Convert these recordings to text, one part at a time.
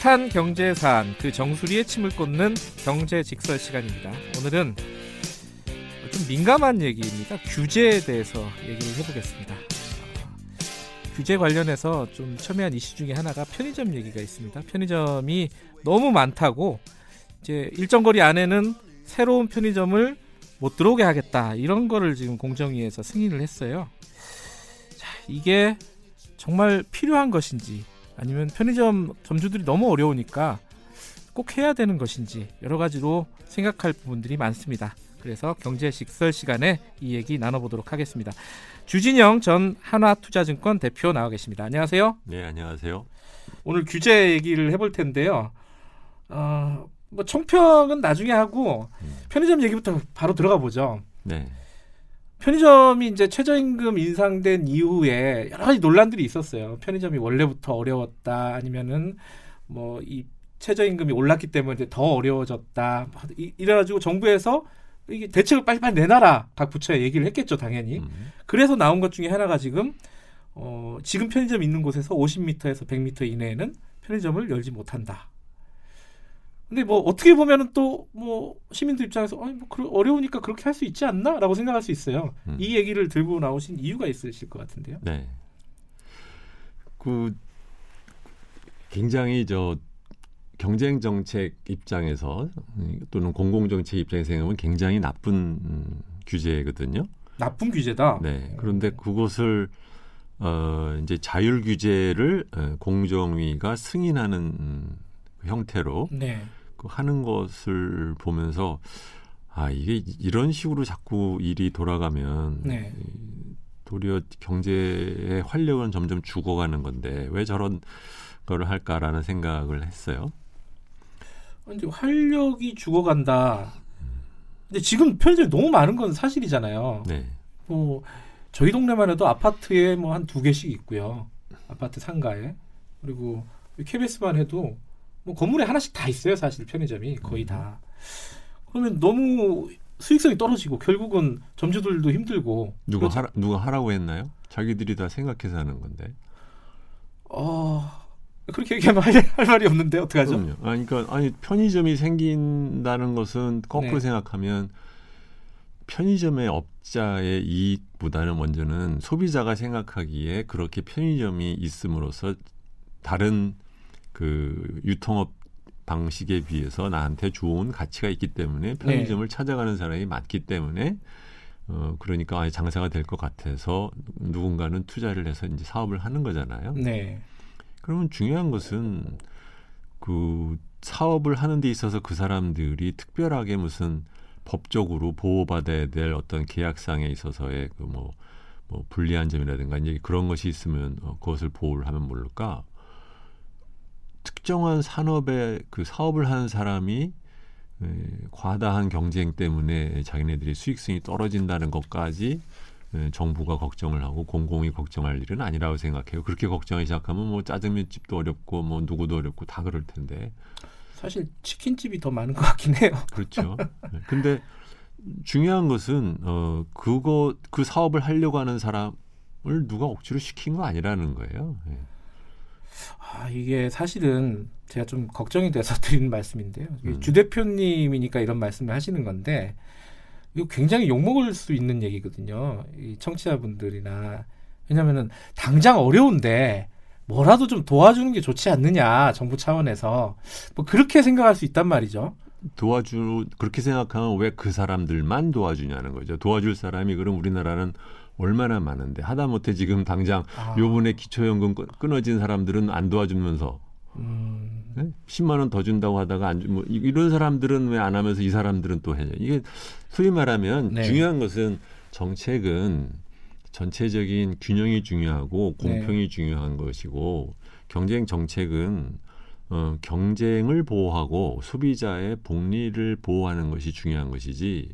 핫한 경제 사안 그 정수리에 침을 꽂는 경제 직설 시간입니다. 오늘은 좀 민감한 얘기입니다. 규제에 대해서 얘기를 해보겠습니다. 규제 관련해서 좀 첨예한 이슈 중에 하나가 편의점 얘기가 있습니다. 편의점이 너무 많다고 이제 일정 거리 안에는 새로운 편의점을 못 들어오게 하겠다 이런 거를 지금 공정위에서 승인을 했어요. 자, 이게 정말 필요한 것인지 아니면 편의점 점주들이 너무 어려우니까 꼭 해야 되는 것인지 여러 가지로 생각할 부분들이 많습니다. 그래서 경제 식설 시간에 이 얘기 나눠보도록 하겠습니다. 주진영 전 한화투자증권 대표 나와 계십니다. 안녕하세요. 네, 안녕하세요. 오늘 규제 얘기를 해볼 텐데요. 어, 뭐 총평은 나중에 하고 음. 편의점 얘기부터 바로 들어가 보죠. 네. 편의점이 이제 최저임금 인상된 이후에 여러 가지 논란들이 있었어요. 편의점이 원래부터 어려웠다 아니면은 뭐 이 최저임금이 올랐기 때문에 더 어려워졌다 이래가지고 정부에서 이게 대책을 빨리빨리 내놔라 각 부처에 얘기를 했겠죠 당연히. 음. 그래서 나온 것 중에 하나가 지금 어 지금 편의점 있는 곳에서 50m에서 100m 이내에는 편의점을 열지 못한다. 근데 뭐 어떻게 보면은 또 뭐 시민들 입장에서 아니 뭐 어려우니까 그렇게 할 수 있지 않나라고 생각할 수 있어요. 음. 이 얘기를 들고 나오신 이유가 있으실 것 같은데요. 네. 그 굉장히 저 경쟁 정책 입장에서 또는 공공 정책 입장에서 생각하면 굉장히 나쁜 음, 규제거든요. 나쁜 규제다. 네. 그런데 그것을 어 이제 자율 규제를 어, 공정위가 승인하는 음, 형태로 네. 그 하는 것을 보면서 아 이게 이런 식으로 자꾸 일이 돌아가면 네. 도리어 경제의 활력은 점점 죽어가는 건데 왜 저런 거를 할까라는 생각을 했어요. 근데 활력이 죽어간다. 근데 지금 편의점이 너무 많은 건 사실이잖아요. 네. 뭐 저희 동네만 해도 아파트에 뭐 한 두 개씩 있고요. 아파트 상가에 그리고 KBS만 해도 뭐 건물에 하나씩 다 있어요. 사실 편의점이 거의 다. 그러면 너무 수익성이 떨어지고 결국은 점주들도 힘들고 누가 그렇죠? 하라, 누가 하라고 했나요? 자기들이 다 생각해서 하는 건데. 어 그렇게 얘기하면 할, 할 말이 없는데 어떡하죠? 그럼요. 아니, 그러니까 아니 편의점이 생긴다는 것은 거꾸로 네. 생각하면 편의점의 업자의 이익보다는 먼저는 소비자가 생각하기에 그렇게 편의점이 있음으로써 다른 그 유통업 방식에 비해서 나한테 좋은 가치가 있기 때문에 편의점을 네. 찾아가는 사람이 많기 때문에 어 그러니까 아예 장사가 될 것 같아서 누군가는 투자를 해서 이제 사업을 하는 거잖아요. 네. 그러면 중요한 것은 그 사업을 하는 데 있어서 그 사람들이 특별하게 무슨 법적으로 보호받아야 될 어떤 계약상에 있어서의 그뭐 뭐 불리한 점이라든가 이제 그런 것이 있으면 어, 그것을 보호를 하면 모를까 특정한 산업에 그 사업을 하는 사람이 에, 과다한 경쟁 때문에 자기네들이 수익성이 떨어진다는 것까지 예, 정부가 걱정을 하고 공공이 걱정할 일은 아니라고 생각해요. 그렇게 걱정하기 시작하면 뭐 짜장면집도 어렵고 뭐 누구도 어렵고 다 그럴 텐데. 사실 치킨집이 더 많은 것 같긴 해요. 그렇죠. 네. 근데 중요한 것은 어 그거 그 사업을 하려고 하는 사람을 누가 억지로 시킨 거 아니라는 거예요. 네. 아 이게 사실은 제가 좀 걱정이 돼서 드리는 말씀인데요. 음. 주 대표님이니까 이런 말씀을 하시는 건데 이거 굉장히 욕먹을 수 있는 얘기거든요. 이 청취자분들이나 왜냐면은 당장 어려운데 뭐라도 좀 도와주는 게 좋지 않느냐 정부 차원에서 뭐 그렇게 생각할 수 있단 말이죠. 도와주 그렇게 생각하면 왜 그 사람들만 도와주냐는 거죠. 도와줄 사람이 그럼 우리나라는 얼마나 많은데 하다못해 지금 당장 아. 요번에 기초연금 끊어진 사람들은 안 도와주면서 음. 네? 10만 원 더 준다고 하다가 안 주, 뭐 이런 사람들은 왜 안 하면서 이 사람들은 또 해냐. 이게 소위 말하면 네. 중요한 것은 정책은 전체적인 균형이 중요하고 공평이 네. 중요한 것이고 경쟁 정책은 어, 경쟁을 보호하고 소비자의 복리를 보호하는 것이 중요한 것이지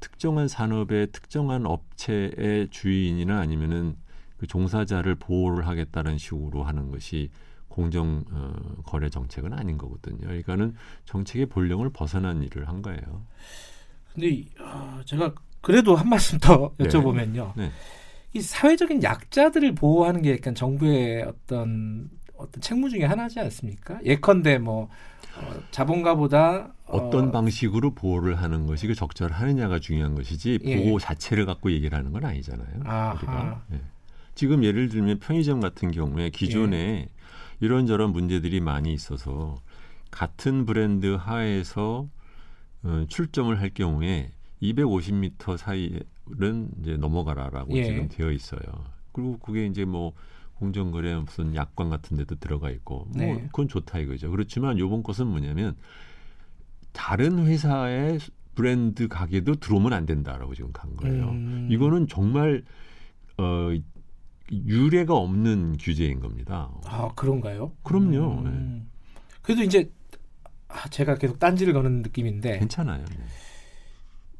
특정한 산업의 특정한 업체의 주인이나 아니면은 그 종사자를 보호를 하겠다는 식으로 하는 것이 공정 어, 거래 정책은 아닌 거거든요. 그러니까는 정책의 본령을 벗어난 일을 한 거예요. 근데 어, 제가 그래도 한 말씀 더 네. 여쭤보면요. 네. 네. 이 사회적인 약자들을 보호하는 게 약간 정부의 어떤 어떤 책무 중에 하나지 않습니까? 예컨대 뭐 어, 자본가보다 어떤 어, 방식으로 보호를 하는 것이 그 적절하느냐가 중요한 것이지 예. 보호 자체를 갖고 얘기를 하는 건 아니잖아요. 우리가. 예. 지금 예를 들면 편의점 같은 경우에 기존에 예. 이런저런 문제들이 많이 있어서 같은 브랜드 하에서 어, 출점을 할 경우에 250m 사이는 이제 넘어가라라고 예. 지금 되어 있어요. 그리고 그게 이제 뭐 공정거래 무슨 약관 같은 데도 들어가 있고 뭐 네. 그건 좋다 이거죠. 그렇지만 요번 것은 뭐냐면 다른 회사의 브랜드 가게도 들어오면 안 된다라고 지금 간 거예요. 음. 이거는 정말 어 유례가 없는 규제인 겁니다. 아 그런가요? 그럼요. 음. 네. 그래도 이제 아, 제가 계속 딴지를 거는 느낌인데 괜찮아요. 네.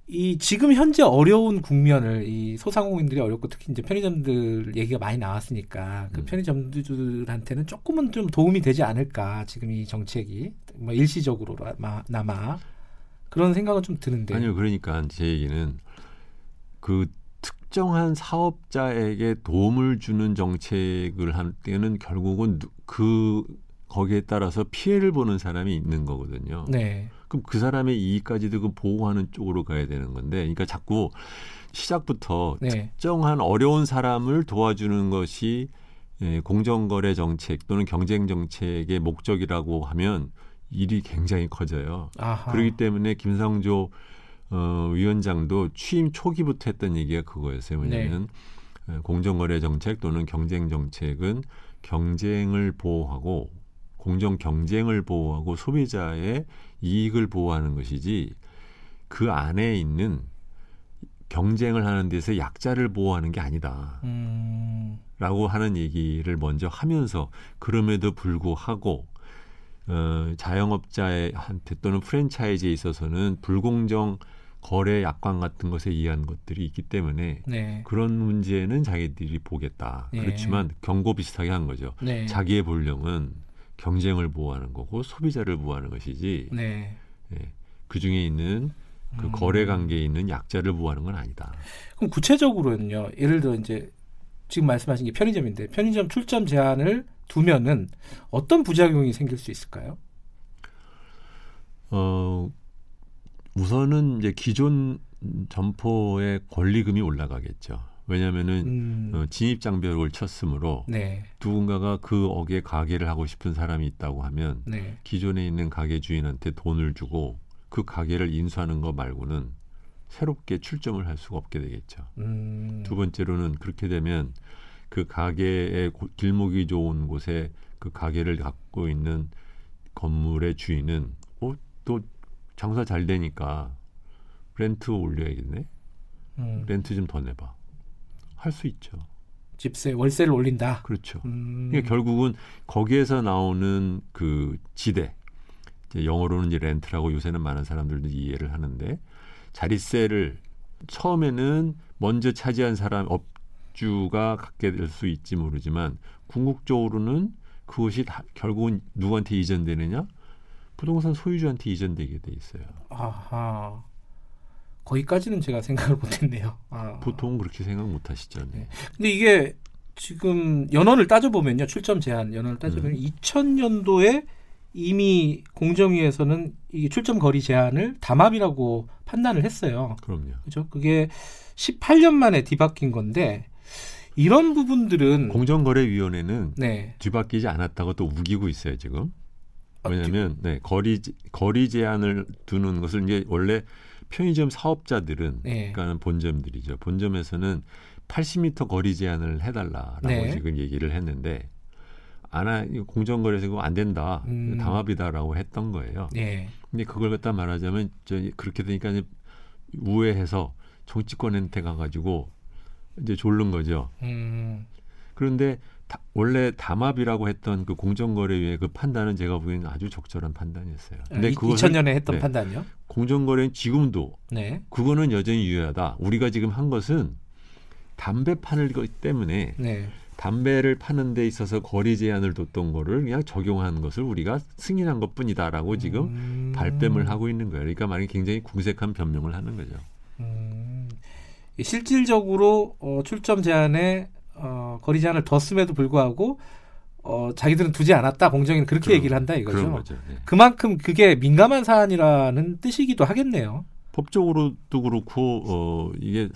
이 지금 현재 어려운 국면을 이 소상공인들이 어렵고 특히 이제 편의점들 얘기가 많이 나왔으니까 그 음. 편의점들한테는 조금은 좀 도움이 되지 않을까 지금 이 정책이 뭐 일시적으로나마 그런 생각은 좀 드는데 아니요 그러니까 제 얘기는 그 특정한 사업자에게 도움을 주는 정책을 할 때는 결국은 그 거기에 따라서 피해를 보는 사람이 있는 거거든요. 네. 그럼 그 사람의 이익까지도 그 보호하는 쪽으로 가야 되는 건데, 그러니까 자꾸 시작부터 네. 특정한 어려운 사람을 도와주는 것이 예, 공정거래 정책 또는 경쟁 정책의 목적이라고 하면 일이 굉장히 커져요. 아하. 그렇기 때문에 김상조 어, 위원장도 취임 초기부터 했던 얘기가 그거였어요. 뭐냐면 네. 예, 공정거래 정책 또는 경쟁 정책은 경쟁을 보호하고 공정 경쟁을 보호하고 소비자의 이익을 보호하는 것이지 그 안에 있는 경쟁을 하는 데서 약자를 보호하는 게 아니다. 음. 라고 하는 얘기를 먼저 하면서 그럼에도 불구하고 어, 자영업자한테 또는 프랜차이즈에 있어서는 불공정 거래 약관 같은 것에 의한 것들이 있기 때문에 네. 그런 문제는 자기들이 보겠다. 네. 그렇지만 경고 비슷하게 한 거죠. 네. 자기의 본령은 경쟁을 보호하는 거고 소비자를 보호하는 것이지 네. 예, 그 중에 있는 그 음. 거래 관계에 있는 약자를 보호하는 건 아니다. 그럼 구체적으로는요. 예를 들어 이제 지금 말씀하신 게 편의점인데 편의점 출점 제한을 두면은 어떤 부작용이 생길 수 있을까요? 어 우선은 이제 기존 점포의 권리금이 올라가겠죠. 왜냐하면은 음. 어, 진입 장벽을 쳤으므로 네. 누군가가 그 어에 가게를 하고 싶은 사람이 있다고 하면 네. 기존에 있는 가게 주인한테 돈을 주고 그 가게를 인수하는 거 말고는 새롭게 출점을 할 수가 없게 되겠죠. 음. 두 번째로는 그렇게 되면 그 가게의 길목이 좋은 곳에 그 가게를 갖고 있는 건물의 주인은 어, 또 장사 잘 되니까 렌트 올려야겠네. 음. 렌트 좀 더 내봐. 할 수 있죠. 집세 월세를 올린다. 그렇죠. 음. 그러니까 결국은 거기에서 나오는 그 지대 이제 영어로는 이제 렌트라고 요새는 많은 사람들도 이해를 하는데 자리세를 처음에는 먼저 차지한 사람 업주가 갖게 될 수 있지 모르지만 궁극적으로는 그것이 다 결국은 누구한테 이전되느냐? 부동산 소유주한테 이전되게 돼 있어요. 아하. 거기까지는 제가 생각을 못했네요. 아. 보통 그렇게 생각 못하시죠. 네. 근데 이게 지금 연원을 따져보면요, 출점 제한 연원을 따져보면 음. 2000년도에 이미 공정위에서는 이 출점 거리 제한을 담합이라고 판단을 했어요. 그럼요. 그죠? 그게 18년 만에 뒤바뀐 건데 이런 부분들은 공정거래위원회는 네. 뒤바뀌지 않았다고 또 우기고 있어요 지금. 왜냐하면 네, 거리 거리 제한을 두는 것을 이제 원래 편의점 사업자들은 네. 그러니까 본점들이죠. 본점에서는 80m 거리 제한을 해달라라고 네. 지금 얘기를 했는데 안하 공정거래에서 그거 안 된다 음. 담합이다라고 했던 거예요. 네. 근데 그걸 갖다 말하자면 저 그렇게 되니까 이제 우회해서 정치권한테 가가지고 이제 졸른 거죠. 음. 그런데 다, 원래 담합이라고 했던 그 공정거래위의 그 판단은 제가 보기에는 아주 적절한 판단이었어요. 근데 그 2000년에 했던 네, 판단이요? 공정거래는 지금도 네. 그거는 여전히 유효하다. 우리가 지금 한 것은 담배 파는 것 때문에 네. 담배를 파는 데 있어서 거리 제한을 뒀던 거를 그냥 적용한 것을 우리가 승인한 것뿐이다라고 지금 음... 발뺌을 하고 있는 거예요. 그러니까 만약 굉장히 궁색한 변명을 하는 거죠. 음... 실질적으로 어, 출점 제한에 어, 거리 제한을 뒀음에도 불구하고 어, 자기들은 두지 않았다. 공정위는 그렇게 그런, 얘기를 한다 이거죠. 거죠. 네. 그만큼 그게 민감한 사안이라는 뜻이기도 하겠네요. 법적으로도 그렇고 어, 이게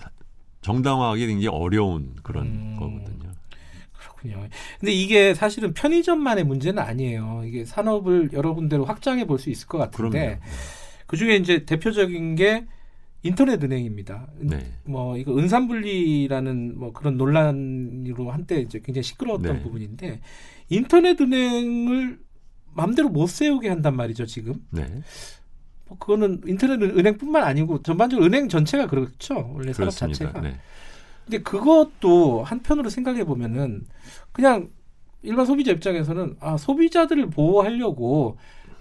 정당화하기 굉장히 어려운 그런 음. 거거든요. 그렇군요. 근데 이게 사실은 편의점만의 문제는 아니에요. 이게 산업을 여러 군데로 확장해 볼 수 있을 것 그럼요. 같은데 그 중에 이제 대표적인 게 인터넷 은행입니다. 네. 뭐 이거 은산분리라는 뭐 그런 논란으로 한때 이제 굉장히 시끄러웠던 네. 부분인데 인터넷 은행을 마음대로 못 세우게 한단 말이죠 지금. 네. 뭐 그거는 인터넷 은행뿐만 아니고 전반적으로 은행 전체가 그렇죠 원래 산업 그렇습니다. 자체가. 네. 근데 그것도 한편으로 생각해 보면은 그냥 일반 소비자 입장에서는 아 소비자들을 보호하려고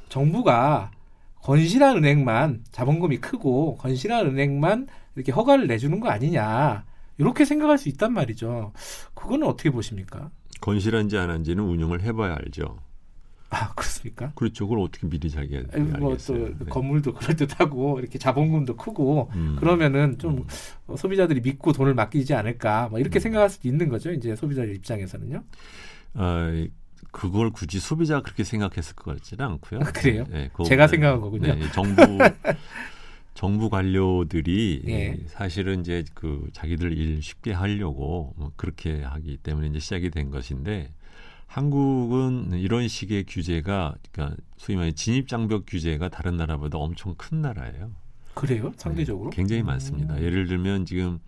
정부가 건실한 은행만 자본금이 크고 건실한 은행만 이렇게 허가를 내주는 거 아니냐 이렇게 생각할 수 있단 말이죠. 그거는 어떻게 보십니까? 건실한지 안 한지는 운영을 해봐야 알죠. 아 그렇습니까? 그렇죠. 그걸 어떻게 미리 자기 아니, 뭐또 알겠어요. 네. 건물도 그럴 듯하고 이렇게 자본금도 크고 음. 그러면은 좀 소비자들이 믿고 돈을 맡기지 않을까 뭐 이렇게 생각할 수도 있는 거죠. 이제 소비자들 입장에서는요. 아, 그걸 굳이 소비자가 그렇게 생각했을 것 같지는 않고요. 아, 그래요? 네, 제가 그거보다는, 생각한 거군요. 네, 정부 정부 관료들이 예. 사실은 이제 그 자기들 일 쉽게 하려고 뭐 그렇게 하기 때문에 이제 시작이 된 것인데 한국은 이런 식의 규제가 그러니까 소위 말해 진입 장벽 규제가 다른 나라보다 엄청 큰 나라예요. 그래요? 상대적으로? 네, 굉장히 많습니다. 음. 예를 들면 지금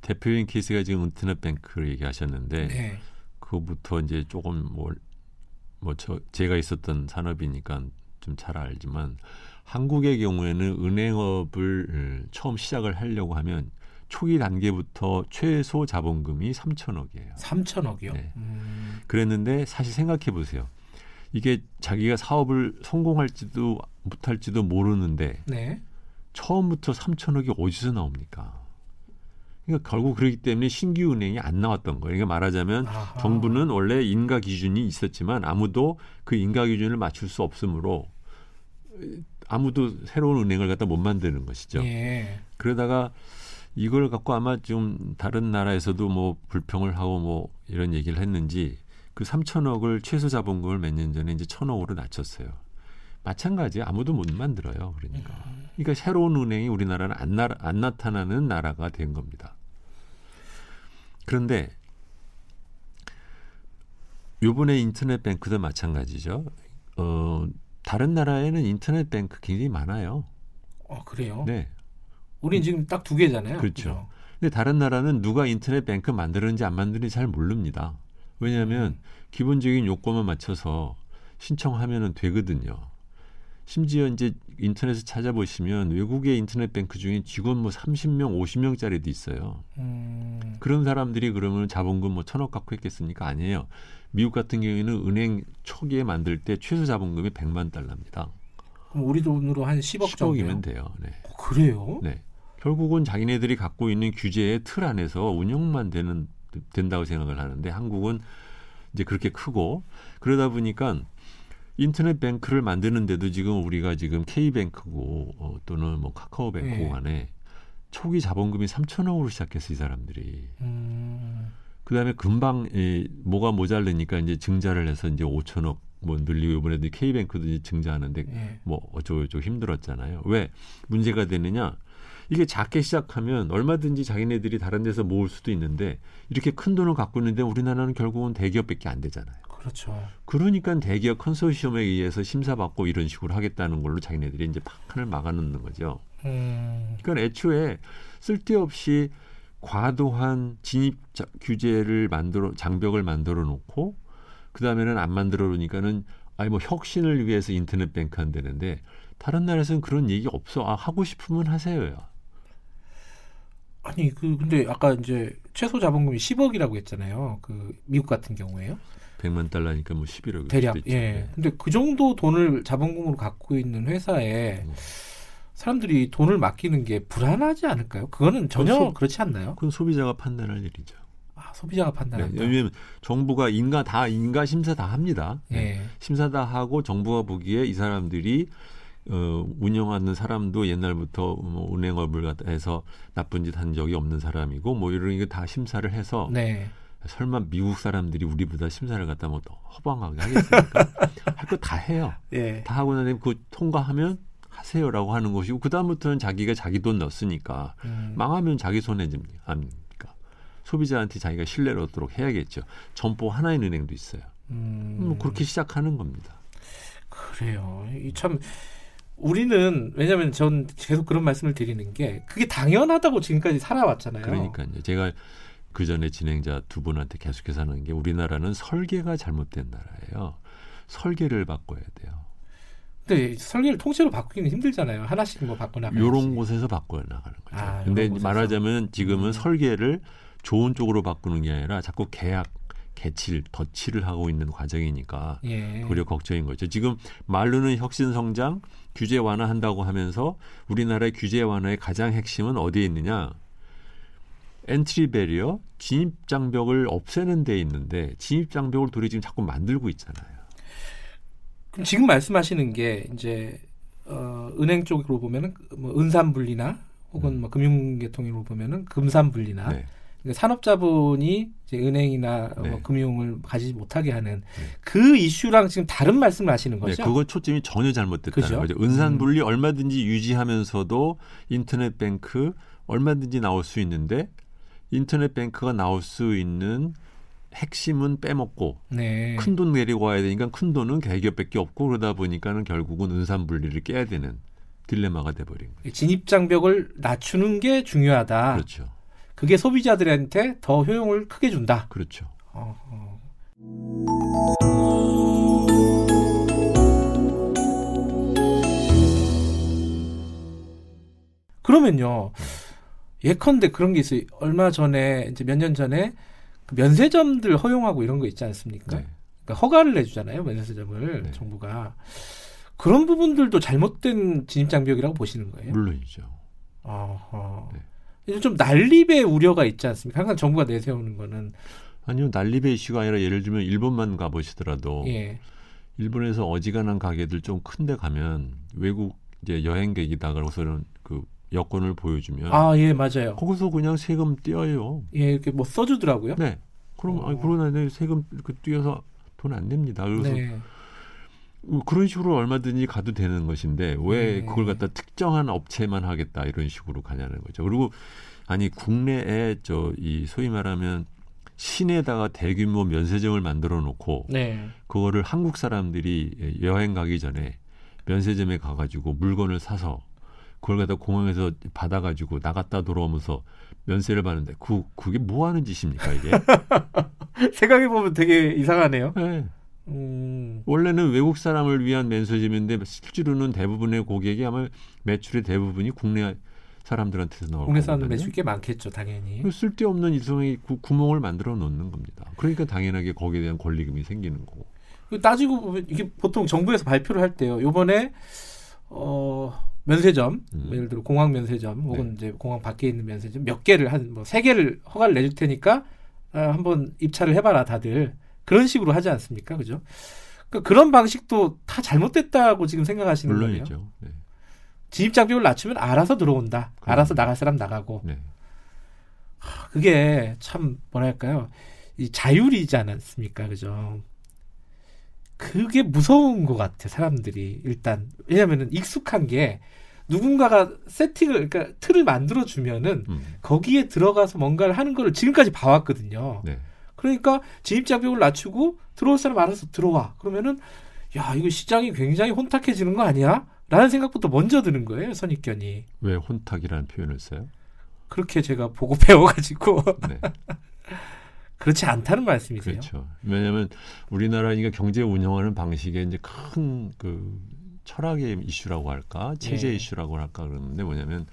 대표적인 케이스가 지금 인터넷 뱅크를 얘기하셨는데 네. 그거부터 이제 조금 뭐, 뭐 저, 제가 있었던 산업이니까 좀 잘 알지만 한국의 경우에는 은행업을 처음 시작을 하려고 하면 초기 단계부터 최소 자본금이 3천억이에요. 3천억이요. 네. 음, 그랬는데 사실 생각해 보세요. 이게 자기가 사업을 성공할지도 못할지도 모르는데 네. 처음부터 3천억이 어디서 나옵니까? 그러니까 결국 그렇기 때문에 신규 은행이 안 나왔던 거예요. 그러니까 말하자면 아하. 정부는 원래 인가 기준이 있었지만 아무도 그 인가 기준을 맞출 수 없으므로 아무도 새로운 은행을 갖다 못 만드는 것이죠. 예. 그러다가 이걸 갖고 아마 좀 다른 나라에서도 뭐 불평을 하고 뭐 이런 얘기를 했는지 그 3천억을 최소 자본금을 몇 년 전에 이제 1천억으로 낮췄어요. 마찬가지 아무도 못 만들어요. 그러니까. 그러니까 새로운 은행이 우리나라는 안, 나, 안 나타나는 나라가 된 겁니다. 그런데 요번에 인터넷 뱅크도 마찬가지죠. 어, 다른 나라에는 인터넷 뱅크 굉장히 많아요. 어, 그래요? 네. 우린 지금 딱 두 개잖아요. 그렇죠. 근데 다른 나라는 누가 인터넷 뱅크 만드는지 안 만드는지 잘 모릅니다. 왜냐하면 기본적인 요건만 맞춰서 신청하면은 되거든요. 심지어 이제 인터넷에 찾아보시면 외국의 인터넷 뱅크 중에 직원 뭐 30명, 50명짜리도 있어요. 음, 그런 사람들이 그러면 자본금 뭐 천억 갖고 있겠습니까? 아니에요. 미국 같은 경우에는 은행 초기에 만들 때 최소 자본금이 100만 달러입니다. 그럼 우리 돈으로 한 10억 정도요? 10억이면 돼요. 네. 어, 그래요? 네. 결국은 자기네들이 갖고 있는 규제의 틀 안에서 운영만 되는 된다고 생각을 하는데 한국은 이제 그렇게 크고 그러다 보니까 인터넷 뱅크를 만드는데도 지금 우리가 지금 K뱅크고 어, 또는 뭐 카카오뱅크 네. 간에 초기 자본금이 3천억으로 시작했어 이 사람들이. 음, 그다음에 금방 이, 뭐가 모자르니까 이제 증자를 해서 이제 5천억 뭐 늘리고 이번에도 K뱅크도 이제 증자하는데 예. 뭐 어쩌고 저쩌고 힘들었잖아요. 왜 문제가 되느냐? 이게 작게 시작하면 얼마든지 자기네들이 다른 데서 모을 수도 있는데 이렇게 큰 돈을 갖고 있는데 우리나라는 결국은 대기업밖에 안 되잖아요. 그렇죠. 그러니까 대기업 컨소시엄에 의해서 심사받고 이런 식으로 하겠다는 걸로 자기네들이 이제 판을 막아놓는 거죠. 음, 그러니까 애초에 쓸데없이 과도한 진입 자- 규제를 만들어 장벽을 만들어 놓고 그 다음에는 안 만들어 놓으니까는 아니 뭐 혁신을 위해서 인터넷 뱅크 한다는데 다른 나라에서는 그런 얘기 없어. 아 하고 싶으면 하세요요. 아니 그 근데 아까 이제 최소 자본금이 10억이라고 했잖아요. 그 미국 같은 경우에요. 100만 달러니까 뭐 11억 대략 예. 근데 그 정도 돈을 자본금으로 갖고 있는 회사에 음. 사람들이 돈을 맡기는 게 불안하지 않을까요? 그거는 전혀 소- 그렇지 않나요? 그건 소비자가 판단할 일이죠. 아, 소비자가 네, 판단한다. 왜냐하면 정부가 인가 다 인가 심사 다 합니다. 네. 예. 심사 다 하고 정부가 보기에 이 사람들이 어, 운영하는 사람도 옛날부터 뭐 은행업을 갖다 해서 나쁜 짓 한 적이 없는 사람이고 뭐 이런 게 다 심사를 해서 네. 설마 미국 사람들이 우리보다 심사를 갖다 뭐 허방하게 하겠습니까? 할 거 다 해요. 예. 다 하고 나면 그 통과하면 하세요라고 하는 것이고 그 다음부터는 자기가 자기 돈 넣었으니까 음. 망하면 자기 손해 집니까? 소비자한테 자기가 신뢰를 얻도록 해야겠죠. 점포 하나인 은행도 있어요. 음. 뭐 그렇게 시작하는 겁니다. 그래요. 이참 우리는 왜냐하면 전 계속 그런 말씀을 드리는 게 그게 당연하다고 지금까지 살아왔잖아요. 그러니까요. 제가 그 전에 진행자 두 분한테 계속해서 하는 게 우리나라는 설계가 잘못된 나라예요. 설계를 바꿔야 돼요. 근데 설계를 통째로 바꾸기는 힘들잖아요. 하나씩 뭐 바꿔나가야지. 이런 곳에서 바꿔 나가는 거죠. 아, 근데 요런. 말하자면 지금은 음. 설계를 좋은 쪽으로 바꾸는 게 아니라 자꾸 계약, 개칠, 덧칠을 하고 있는 과정이니까 예. 그게 걱정인 거죠. 지금 말로는 혁신 성장, 규제 완화한다고 하면서 우리나라의 규제 완화의 가장 핵심은 어디에 있느냐? entry barrier, 진입 장벽을 없애는 데 있는데 진입 장벽을 도리어 지금 자꾸 만들고 있잖아요. 그럼 지금 말씀하시는 게 이제 어, 은행 쪽으로 보면은 뭐 은산분리나 혹은 뭐 금융계통으로 보면은 금산분리나 음. 네. 그러니까 산업자본이 은행이나 어, 네. 뭐 금융을 가지지 못하게 하는 그 이슈랑 지금 다른 말씀을 하시는 네, 거죠? 그건 초점이 전혀 잘못됐다는 그죠? 거죠. 은산 분리 얼마든지 유지하면서도 인터넷 뱅크 얼마든지 나올 수 있는데 인터넷 뱅크가 나올 수 있는 핵심은 빼먹고 네. 큰돈 내리고 와야 되니까 큰 돈은 대기업밖에 없고 그러다 보니까는 결국은 은산 분리를 깨야 되는 딜레마가 돼버린 거예요. 진입 장벽을 낮추는 게 중요하다. 그렇죠. 그게 소비자들한테 더 효용을 크게 준다. 그렇죠. 어, 어. 그러면요. 예컨대 그런 게 있어요. 얼마 전에 이제 몇 년 전에 그 면세점들 허용하고 이런 거 있지 않습니까? 네. 그러니까 허가를 내주잖아요. 면세점을 네. 정부가 그런 부분들도 잘못된 진입 장벽이라고 보시는 거예요. 물론이죠. 어허. 네. 좀 난립의 우려가 있지 않습니까? 항상 정부가 내세우는 거는 아니요 난립의 이슈가 아니라 예를 들면 일본만 가보시더라도 예. 일본에서 어지간한 가게들 좀 큰데 가면 외국 이제 여행객이다 그러고서는 그 여권을 보여주면 아, 예, 맞아요. 거기서 그냥 세금 떼어요. 예, 이렇게 뭐 써주더라고요. 네. 그럼 어. 아니 그러나 내 세금 그 떼어서 돈 안 냅니다. 그래서 네. 뭐 그런 식으로 얼마든지 가도 되는 것인데 왜 네. 그걸 갖다 특정한 업체만 하겠다 이런 식으로 가냐는 거죠. 그리고 아니 국내에 저 이 소위 말하면 시내에다가 대규모 면세점을 만들어 놓고 네. 그거를 한국 사람들이 여행 가기 전에 면세점에 가가지고 물건을 사서 그걸 갖다 공항에서 받아가지고 나갔다 돌아오면서 면세를 받는데 그 그게 뭐 하는 짓입니까 이게? 생각해 보면 되게 이상하네요. 네. 음. 원래는 외국 사람을 위한 면세점인데 실제로는 대부분의 고객이 아마 매출의 대부분이 국내 사람들한테서 나올 국내 사람들 거거든요. 매출 꽤 많겠죠, 당연히. 그 쓸데없는 이성의 구, 구멍을 만들어 놓는 겁니다. 그러니까 당연하게 거기에 대한 권리금이 생기는 거고. 그 따지고 보면 이게 보통 정부에서 발표를 할 때요. 요번에 어 면세점 음. 예를 들어 공항 면세점 혹은 이제 공항 밖에 있는 면세점 몇 개를 한 뭐 세 개를 허가를 내줄 테니까 아, 한번 입찰을 해봐라 다들 그런 식으로 하지 않습니까, 그죠? 그런 방식도 다 잘못됐다고 지금 생각하시는 거예요. 물론이죠. 네. 진입 장벽을 낮추면 알아서 들어온다. 그럼요. 알아서 나갈 사람 나가고. 네. 그게 참 뭐랄까요? 이 자율이지 않았습니까? 그죠? 그게 무서운 것 같아 사람들이 일단 왜냐면은 익숙한 게 누군가가 세팅을 그러니까 틀을 만들어 주면은 음. 거기에 들어가서 뭔가를 하는 거를 지금까지 봐왔거든요. 네. 그러니까 진입 장벽을 낮추고 들어올 사람 알아서 들어와 그러면은 야 이거 시장이 굉장히 혼탁해지는 거 아니야? 라는 생각부터 먼저 드는 거예요 선입견이 왜 혼탁이라는 표현을 써요? 그렇게 제가 보고 배워가지고 네. 그렇지 않다는 말씀이세요. 그렇죠. 왜냐하면 우리나라니까 경제 운영하는 방식에 이제 큰 그 철학의 이슈라고 할까, 체제 예. 이슈라고 할까 그러는데 뭐냐면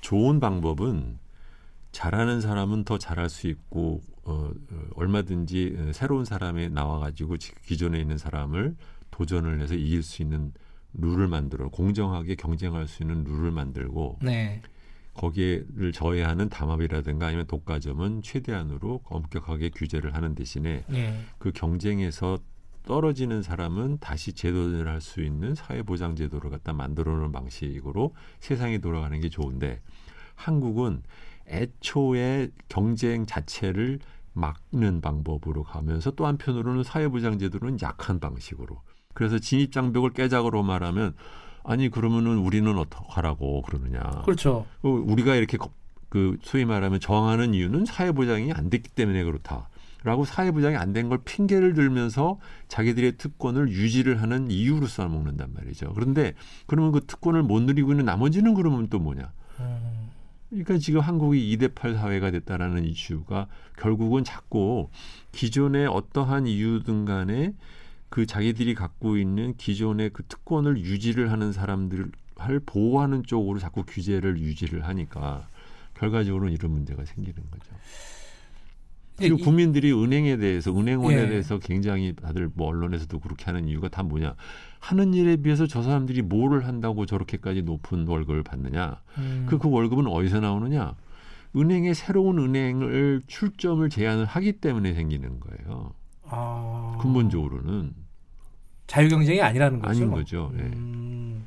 좋은 방법은 잘하는 사람은 더 잘할 수 있고 어, 어, 얼마든지 어, 새로운 사람이 나와가지고 지- 기존에 있는 사람을 도전을 해서 이길 수 있는 룰을 만들어 공정하게 경쟁할 수 있는 룰을 만들고 네. 거기에를 저해하는 담합이라든가 아니면 독과점은 최대한으로 엄격하게 규제를 하는 대신에 예. 그 경쟁에서 떨어지는 사람은 다시 재도전을 할 수 있는 사회보장 제도를 갖다 만들어 놓은 방식으로 세상이 돌아가는 게 좋은데 한국은 애초에 경쟁 자체를 막는 방법으로 가면서 또 한편으로는 사회보장 제도는 약한 방식으로 그래서 진입 장벽을 깨작으로 말하면 아니 그러면은 우리는 어떡하라고 그러느냐. 그렇죠. 어, 우리가 이렇게 그 소위 말하면 저항하는 이유는 사회보장이 안 됐기 때문에 그렇다. 라고 사회보장이 안 된 걸 핑계를 들면서 자기들의 특권을 유지를 하는 이유로 써먹는단 말이죠. 그런데 그러면 그 특권을 못 누리고 있는 나머지는 그러면 또 뭐냐. 음. 그러니까 지금 한국이 2대 8 사회가 됐다라는 이슈가 결국은 자꾸 기존의 어떠한 이유든 간에 그 자기들이 갖고 있는 기존의 그 특권을 유지를 하는 사람들을 보호하는 쪽으로 자꾸 규제를 유지를 하니까 결과적으로 이런 문제가 생기는 거죠. 그리고 국민들이 은행에 대해서 은행원에 예. 대해서 굉장히 다들 뭐 언론에서도 그렇게 하는 이유가 다 뭐냐 하는 일에 비해서 저 사람들이 뭐를 한다고 저렇게까지 높은 월급을 받느냐 음. 그, 그 월급은 어디서 나오느냐 은행에 새로운 은행을 출점을 제한을 하기 때문에 생기는 거예요. 아. 근본적으로는 자유 경쟁이 아니라는 거죠. 아닌 거죠. 네. 음.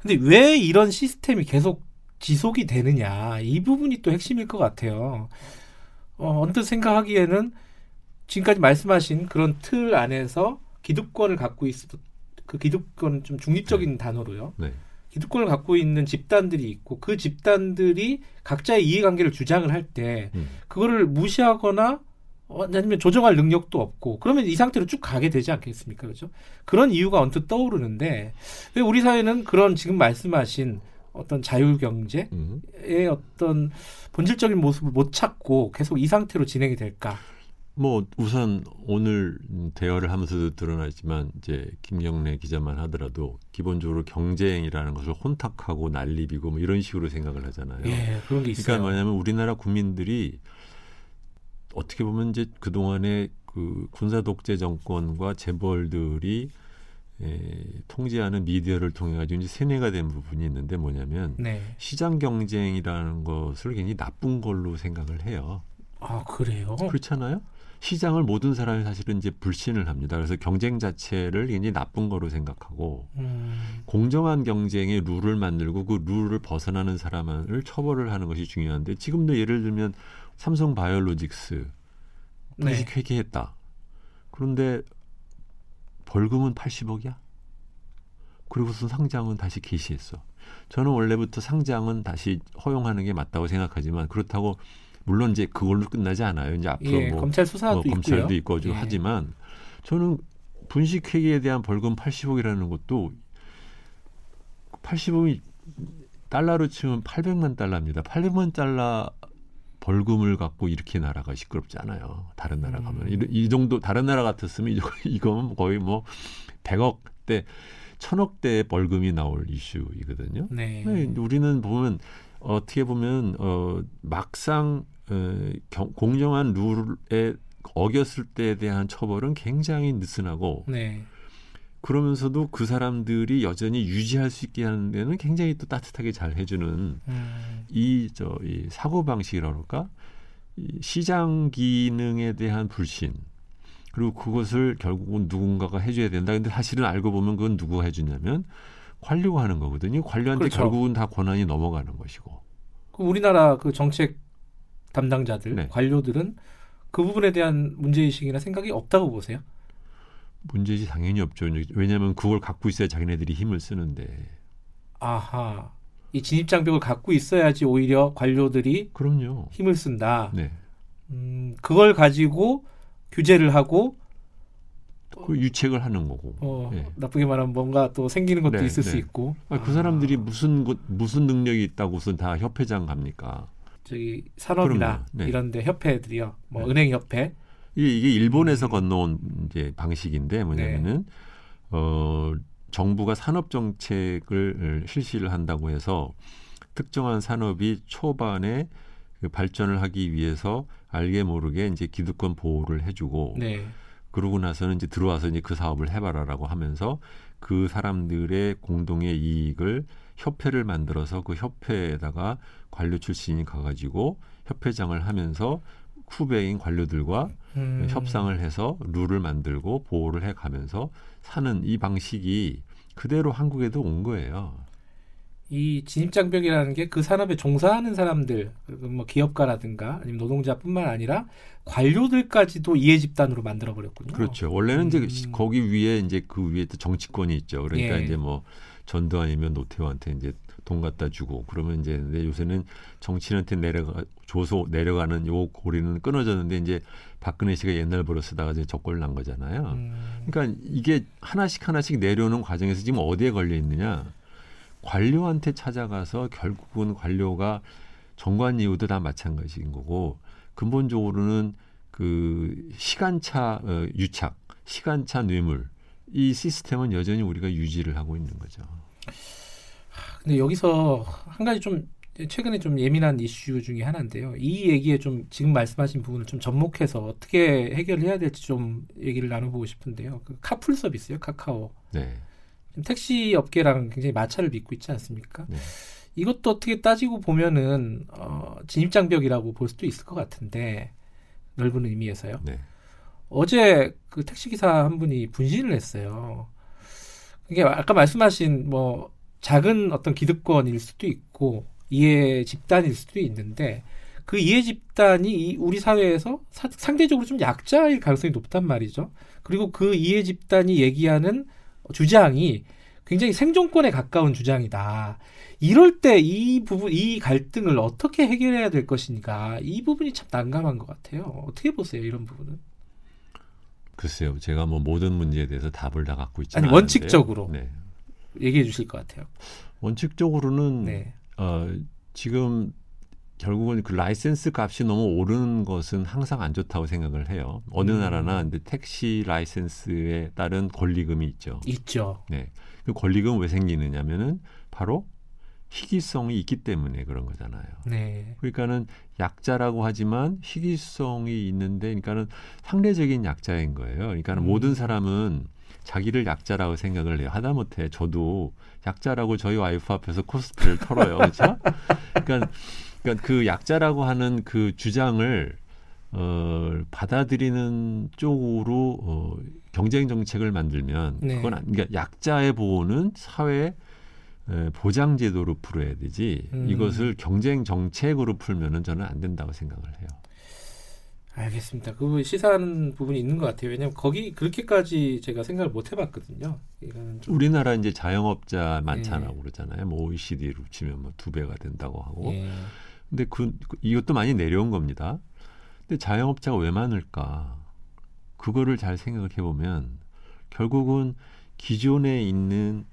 근데 왜 이런 시스템이 계속 지속이 되느냐 이 부분이 또 핵심일 것 같아요. 어, 언뜻 생각하기에는 지금까지 말씀하신 그런 틀 안에서 기득권을 갖고 있어 그 기득권 좀 중립적인 네. 단어로요. 네. 기득권을 갖고 있는 집단들이 있고 그 집단들이 각자의 이해관계를 주장을 할때 음. 그거를 무시하거나 어, 아니면 조정할 능력도 없고 그러면 이 상태로 쭉 가게 되지 않겠습니까? 그렇죠? 그런 이유가 언뜻 떠오르는데 왜 우리 사회는 그런 지금 말씀하신 어떤 자율 경제의 음. 어떤 본질적인 모습을 못 찾고 계속 이 상태로 진행이 될까? 뭐 우선 오늘 대화를 하면서도 드러나지만 이제 김경래 기자만 하더라도 기본적으로 경쟁이라는 것을 혼탁하고 난리비고 뭐 이런 식으로 생각을 하잖아요. 예, 그런 게 있어요. 그러니까 뭐냐면 우리나라 국민들이 어떻게 보면 이제 그 동안에 그 군사 독재 정권과 재벌들이 에, 통제하는 미디어를 통해 가지고 이제 세뇌가 된 부분이 있는데 뭐냐면 네. 시장 경쟁이라는 것을 굉장히 나쁜 걸로 생각을 해요. 아 그래요? 그렇잖아요. 시장을 모든 사람이 사실은 이제 불신을 합니다. 그래서 경쟁 자체를 굉장히 나쁜 거로 생각하고 음. 공정한 경쟁의 룰을 만들고 그 룰을 벗어나는 사람을 처벌을 하는 것이 중요한데 지금도 예를 들면 삼성 바이오로직스 주식 네. 회계했다. 그런데 벌금은 80억이야. 그리고서 상장은 다시 개시했어. 저는 원래부터 상장은 다시 허용하는 게 맞다고 생각하지만 그렇다고 물론 이제 그걸로 끝나지 않아요. 이제 앞으로 예, 뭐 검찰 수사도 뭐 검찰도 있고 예. 하지만 저는 분식회계에 대한 벌금 80억이라는 것도 80억이 달러로 치면 800만 달러입니다. 800만 달러 벌금을 갖고 이렇게 나라가 시끄럽지 않아요. 다른 나라 가면 음. 이, 이, 정도 다른 나라 같았으면 이거 이거는 거의 뭐 100억대, 1000억대 벌금이 나올 이슈이거든요. 네. 우리는 보면 어떻게 보면 어 막상 어, 경, 공정한 룰에 어겼을 때에 대한 처벌은 굉장히 느슨하고 네. 그러면서도 그 사람들이 여전히 유지할 수 있게 하는 데는 굉장히 또 따뜻하게 잘 해주는 음. 이저 이 사고 방식이라 그럴까 이 시장 기능에 대한 불신 그리고 그것을 결국은 누군가가 해줘야 된다. 근데 사실은 알고 보면 그건 누구가 해주냐면 관료가 하는 거거든요. 관료한테 그렇죠. 결국은 다 권한이 넘어가는 것이고. 그 우리나라 그 정책 담당자들, 네. 관료들은 그 부분에 대한 문제 의식이나 생각이 없다고 보세요? 문제지 당연히 없죠. 왜냐하면 그걸 갖고 있어야 자기네들이 힘을 쓰는데. 아하. 이 진입 장벽을 갖고 있어야지 오히려 관료들이 그럼요. 힘을 쓴다. 네. 음, 그걸 가지고 규제를 하고 그 유책을 하는 거고. 어, 네. 나쁘게 말하면 뭔가 또 생기는 것도 네, 있을 네. 수 있고. 아, 그 사람들이 무슨 무슨 능력이 있다고선 다 협회장 갑니까? 저기 산업이나 네. 이런데 협회들이요. 뭐 네. 은행 협회 이게, 일본에서 건너온 이제 방식인데 뭐냐면은 네. 어 정부가 산업 정책을 실시를 한다고 해서 특정한 산업이 초반에 그 발전을 하기 위해서 알게 모르게 이제 기득권 보호를 해주고 네. 그러고 나서는 이제 들어와서 이제 그 사업을 해봐라라고 하면서 그 사람들의 공동의 이익을 협회를 만들어서 그 협회에다가 관료 출신이 가가지고 협회장을 하면서 후배인 관료들과 음. 협상을 해서 룰을 만들고 보호를 해 가면서 사는 이 방식이 그대로 한국에도 온 거예요. 이 진입장벽이라는 게 그 산업에 종사하는 사람들, 뭐 기업가라든가 아니면 노동자뿐만 아니라 관료들까지도 이해 집단으로 만들어 버렸군요. 그렇죠. 원래는 음. 이제 거기 위에 이제 그 위에 또 정치권이 있죠. 그러니까 예. 이제 뭐 전두환이면 노태우한테 이제 돈 갖다 주고 그러면 이제 근데 요새는 정치인한테 내려가 줘서 내려가는 요 고리는 끊어졌는데 이제 박근혜 씨가 옛날 버릇 쓰다가 이제 적골 난 거잖아요. 음. 그러니까 이게 하나씩 하나씩 내려오는 과정에서 지금 어디에 걸려 있느냐? 관료한테 찾아가서 결국은 관료가 정관 이후도 다 마찬가지인 거고 근본적으로는 그 시간차 어, 유착, 시간차 뇌물 이 시스템은 여전히 우리가 유지를 하고 있는 거죠. 근데 여기서 한 가지 좀 최근에 좀 예민한 이슈 중에 하나인데요. 이 얘기에 좀 지금 말씀하신 부분을 좀 접목해서 어떻게 해결해야 될지 좀 얘기를 나눠보고 싶은데요. 그 카풀 서비스요, 카카오. 네. 택시 업계랑 굉장히 마찰을 빚고 있지 않습니까? 네. 이것도 어떻게 따지고 보면은 어, 진입장벽이라고 볼 수도 있을 것 같은데 넓은 의미에서요. 네. 어제 그 택시 기사 한 분이 분신을 했어요. 이게 아까 말씀하신 뭐 작은 어떤 기득권일 수도 있고 이해 집단일 수도 있는데 그 이해 집단이 우리 사회에서 사, 상대적으로 좀 약자일 가능성이 높단 말이죠. 그리고 그 이해 집단이 얘기하는 주장이 굉장히 생존권에 가까운 주장이다. 이럴 때 이 부분, 이 갈등을 어떻게 해결해야 될 것인가. 이 부분이 참 난감한 것 같아요. 어떻게 보세요, 이런 부분은? 글쎄요, 제가 뭐 모든 문제에 대해서 답을 다 갖고 있지 않아요. 아니, 원칙적으로 네. 얘기해 주실 것 같아요. 원칙적으로는 네. 어, 지금 결국은 그 라이센스 값이 너무 오르는 것은 항상 안 좋다고 생각을 해요. 어느 음. 나라나 근데 택시 라이센스에 따른 권리금이 있죠. 있죠. 네. 그 권리금 왜 생기느냐면은 바로 희귀성이 있기 때문에 그런 거잖아요. 네. 그러니까는 약자라고 하지만 희귀성이 있는데 그러니까는 상대적인 약자인 거예요. 그러니까는 음. 모든 사람은 자기를 약자라고 생각을 해요. 하다못해 저도 약자라고 저희 와이프 앞에서 코스프레를 털어요. 그렇죠? 그러니까 그러니까 그 약자라고 하는 그 주장을 어, 받아들이는 쪽으로 어, 경쟁 정책을 만들면 네. 그건 그러니까 약자의 보호는 사회 에, 보장 제도로 풀어야 되지 음. 이것을 경쟁 정책으로 풀면은 저는 안 된다고 생각을 해요. 알겠습니다. 그 시사하는 부분이 있는 것 같아요. 왜냐하면 거기 그렇게까지 제가 생각을 못 해봤거든요. 우리나라 이제 자영업자 많잖아요, 예. 그러잖아요. 뭐 OECD로 치면 뭐 두 배가 된다고 하고. 예. 근데 그, 그 이것도 많이 내려온 겁니다. 근데 자영업자가 왜 많을까? 그거를 잘 생각을 해보면 결국은 기존에 있는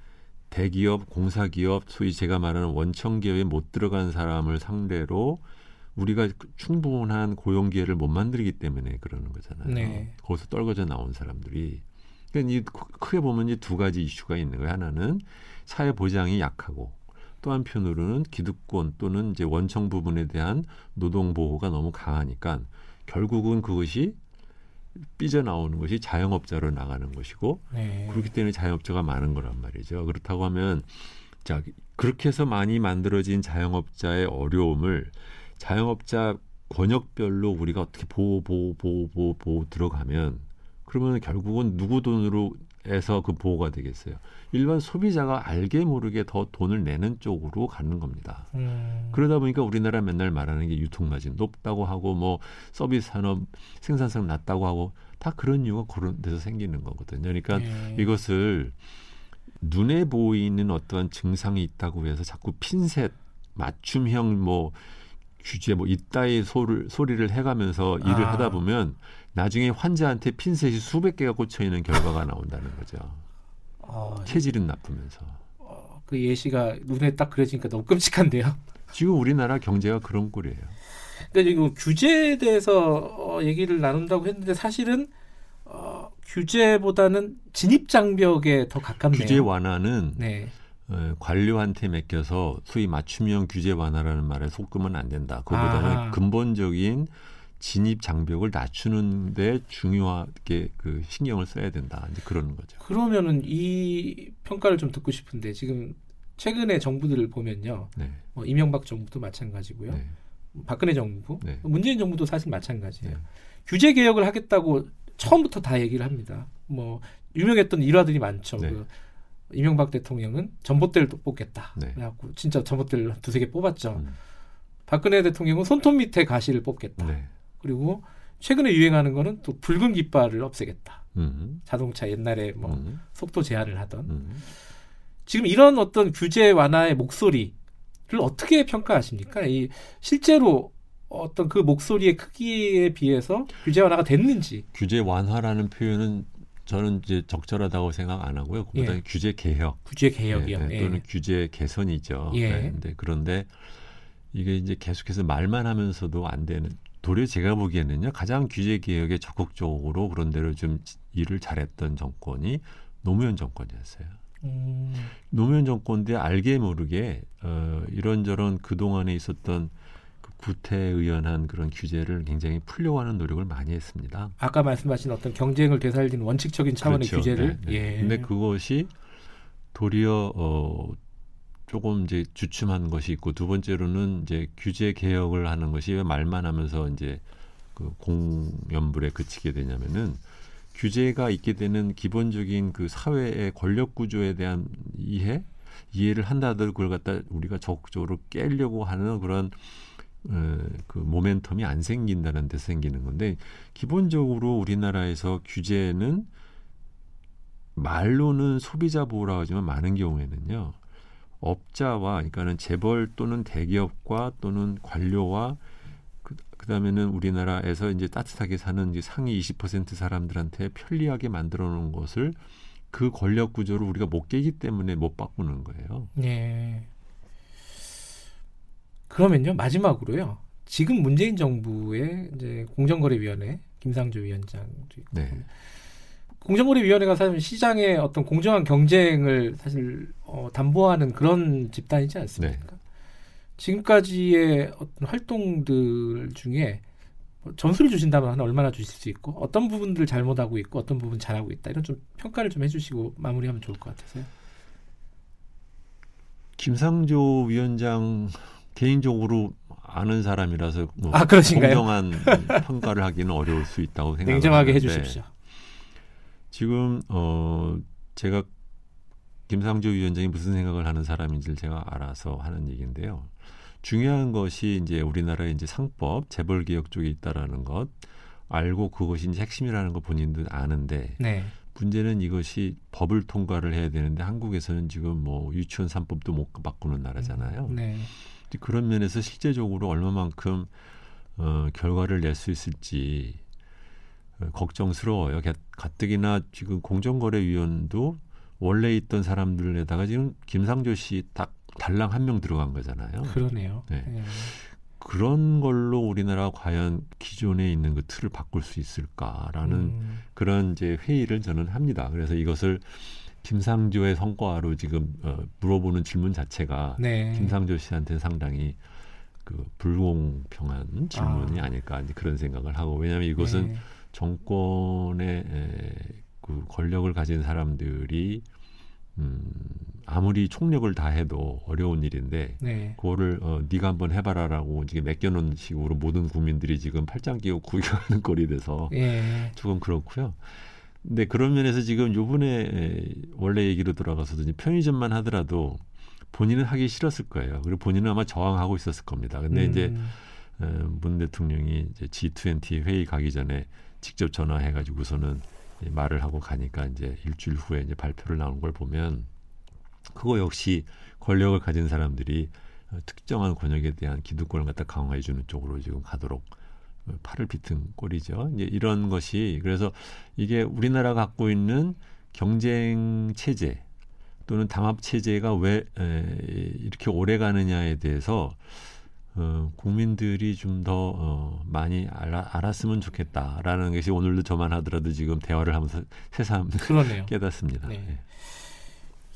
대기업, 공사기업, 소위 제가 말하는 원청 기업에 못 들어간 사람을 상대로 우리가 충분한 고용 기회를 못 만들기 때문에 그러는 거잖아요. 네. 거기서 떨궈져 나온 사람들이 그러니까 이 크게 보면 이두 가지 이슈가 있는 거예요. 하나는 사회 보장이 약하고 또 한편으로는 기득권 또는 이제 원청 부분에 대한 노동 보호가 너무 강하니까 결국은 그것이 삐져나오는 것이 자영업자로 나가는 것이고 네. 그렇기 때문에 자영업자가 많은 거란 말이죠. 그렇다고 하면 자 그렇게 해서 많이 만들어진 자영업자의 어려움을 자영업자 권역별로 우리가 어떻게 보호 보호 보호 보호 보호 들어가면 그러면 결국은 누구 돈으로 해서 그 보호가 되겠어요. 일반 소비자가 알게 모르게 더 돈을 내는 쪽으로 가는 겁니다. 음. 그러다 보니까 우리나라 맨날 말하는 게 유통마진 높다고 하고 뭐 서비스 산업 생산성 낮다고 하고 다 그런 이유가 그런 데서 생기는 거거든요. 그러니까 네. 이것을 눈에 보이는 어떠한 증상이 있다고 해서 자꾸 핀셋 맞춤형 뭐 규제 뭐 이따의 소를, 소리를 해가면서 일을 아. 하다 보면 나중에 환자한테 핀셋이 수백 개가 꽂혀 있는 결과가 나온다는 거죠. 어, 체질은 나쁘면서. 어, 그 예시가 눈에 딱 그려지니까 너무 끔찍한데요. 지금 우리나라 경제가 그런 꼴이에요. 근데 지금 규제에 대해서 어, 얘기를 나눈다고 했는데 사실은 어, 규제보다는 진입 장벽에 더 가깝네요. 규제 완화는 네. 어, 관료한테 맡겨서 소위 맞춤형 규제 완화라는 말에 속으면 안 된다. 그보다는 아. 근본적인 진입 장벽을 낮추는데 중요하게 그 신경을 써야 된다. 이제 그러는 거죠. 그러면은 이 평가를 좀 듣고 싶은데 지금 최근의 정부들을 보면요. 네. 뭐 이명박 정부도 마찬가지고요. 네. 박근혜 정부, 네. 문재인 정부도 사실 마찬가지예요. 네. 규제 개혁을 하겠다고 처음부터 다 얘기를 합니다. 뭐 유명했던 일화들이 많죠. 네. 그 이명박 대통령은 전봇대를 또 뽑겠다. 네. 그래갖고 진짜 전봇대를 두세 개 뽑았죠. 음. 박근혜 대통령은 손톱 밑에 가시를 뽑겠다. 네. 그리고 최근에 유행하는 거는 또 붉은 깃발을 없애겠다. 음. 자동차 옛날에 뭐 음. 속도 제한을 하던 음. 지금 이런 어떤 규제 완화의 목소리를 어떻게 평가하십니까? 이 실제로 어떤 그 목소리의 크기에 비해서 규제 완화가 됐는지. 규제 완화라는 표현은 저는 이제 적절하다고 생각 안 하고요. 그보다 예. 규제 개혁 규제 개혁이요. 예, 예, 예. 또는 규제 개선이죠. 예. 네, 근데 그런데 이게 이제 계속해서 말만 하면서도 안 되는 도리어 제가 보기에는요 가장 규제 개혁에 적극적으로 그런 대로 좀 일을 잘했던 정권이 노무현 정권이었어요. 음, 노무현 정권 때 알게 모르게 어, 이런저런 그 동안에 있었던 그 구태의연한 그런 규제를 굉장히 풀려고 하는 노력을 많이 했습니다. 아까 말씀하신 어떤 경쟁을 되살리는 원칙적인 차원의 그렇죠. 규제를 네, 네. 예. 근데 그것이 도리어 어 조금 이제 주춤한 것이 있고 두 번째로는 이제 규제 개혁을 하는 것이 왜 말만 하면서 이제 그 공연불에 그치게 되냐면은 규제가 있게 되는 기본적인 그 사회의 권력 구조에 대한 이해 이해를 한다들 그걸 갖다 우리가 적극적으로 깨려고 하는 그런 어, 그 모멘텀이 안 생긴다는 데서 생기는 건데 기본적으로 우리나라에서 규제는 말로는 소비자 보호라고 하지만 많은 경우에는요 업자와 그러니까는 재벌 또는 대기업과 또는 관료와 그, 그다음에는 우리나라에서 이제 따뜻하게 사는 이제 상위 20% 사람들한테 편리하게 만들어 놓은 것을 그 권력 구조를 우리가 못 깨기 때문에 못 바꾸는 거예요. 예. 그러면요 마지막으로요. 지금 문재인 정부의 이제 공정거래위원회 김상조 위원장도 있고 네. 공정거래위원회가 사실 시장의 어떤 공정한 경쟁을 사실 어, 담보하는 그런 집단이지 않습니까? 지금까지의 어떤 활동들 중에 뭐 점수를 주신다면 한 얼마나 주실 수 있고 어떤 부분들 잘못하고 있고 어떤 부분 잘하고 있다 이런 좀 평가를 좀 해주시고 마무리하면 좋을 것 같아서요. 김상조 위원장 개인적으로 아는 사람이라서 뭐 아, 그러신가요? 공정한 평가를 하기는 어려울 수 있다고 생각합니다. 냉정하게 해주십시오. 지금 어 제가 김상조 위원장이 무슨 생각을 하는 사람인지를 제가 알아서 하는 얘기인데요. 중요한 것이 이제 우리나라의 이제 상법 재벌 개혁 쪽에 있다라는 것 알고 그것이 이제 핵심이라는 거 본인도 아는데 네. 문제는 이것이 법을 통과를 해야 되는데 한국에서는 지금 뭐 유치원 3법도 못 바꾸는 나라잖아요. 네. 그런 면에서 실제적으로 얼마만큼 어, 결과를 낼 수 있을지 어, 걱정스러워요. 가- 가뜩이나 지금 공정거래위원도 원래 있던 사람들에다가 지금 김상조 씨 딱 달랑 한 명 들어간 거잖아요. 그러네요. 네. 예. 그런 걸로 우리나라가 과연 기존에 있는 그 틀을 바꿀 수 있을까라는 음, 그런 이제 회의를 저는 합니다. 그래서 이것을 김상조의 성과로 지금 어, 물어보는 질문 자체가 네. 김상조 씨한테 상당히 그 불공평한 질문이 아. 닐까 그런 생각을 하고 왜냐하면 이것은 네. 정권의 에, 그 권력을 가진 사람들이 음, 아무리 총력을 다해도 어려운 일인데 네. 그거를 어, 네가 한번 해봐라라고 지금 맡겨놓은 식으로 모든 국민들이 지금 팔짱 끼고 구경하는 꼴이 돼서 예. 조금 그렇고요. 근데 그런 면에서 지금 요번에 에, 원래 얘기로 돌아가서도 이제 편의점만 하더라도 본인은 하기 싫었을 거예요. 그리고 본인은 아마 저항하고 있었을 겁니다. 근데 이제 음, 어, 문 대통령이 이제 G20 회의 가기 전에 직접 전화해가지고서는 이 말을 하고 가니까 이제 일주일 후에 이제 발표를 나온 걸 보면 그거 역시 권력을 가진 사람들이 어, 특정한 권역에 대한 기득권을 갖다 강화해 주는 쪽으로 지금 가도록 어, 팔을 비튼 꼴이죠. 이제 이런 것이 그래서 이게 우리나라가 갖고 있는 경쟁 체제 또는 담합 체제가 왜 에, 이렇게 오래 가느냐에 대해서 어, 국민들이 좀더 어, 많이 알아, 알았으면 좋겠다라는 것이 오늘도 저만 하더라도 지금 대화를 하면서 새삼 그러네요. 깨닫습니다. 네. 예.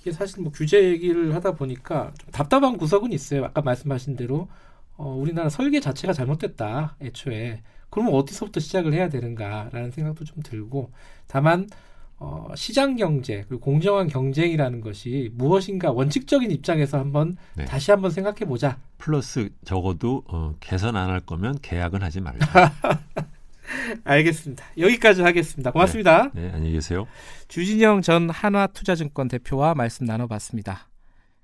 이게 사실 뭐 규제 얘기를 하다 보니까 좀 답답한 구석은 있어요. 아까 말씀하신 대로 어, 우리나라 설계 자체가 잘못됐다. 애초에. 그러면 어디서부터 시작을 해야 되는가라는 생각도 좀 들고 다만 어, 시장 경제 그리고 공정한 경쟁이라는 것이 무엇인가 원칙적인 입장에서 한번 네. 다시 한번 생각해 보자. 플러스 적어도 어, 개선 안 할 거면 계약은 하지 말자. 알겠습니다. 여기까지 하겠습니다. 고맙습니다. 네, 네 안녕히 계세요. 주진영 전 한화투자증권 대표와 말씀 나눠봤습니다.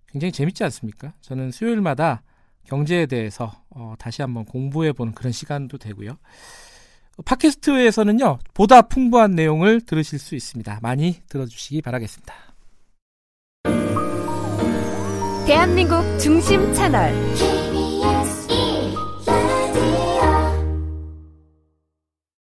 굉장히 재밌지 않습니까? 저는 수요일마다 경제에 대해서 어, 다시 한번 공부해 보는 그런 시간도 되고요. 팟캐스트에서는요, 보다 풍부한 내용을 들으실 수 있습니다. 많이 들어주시기 바라겠습니다. 대한민국 중심 채널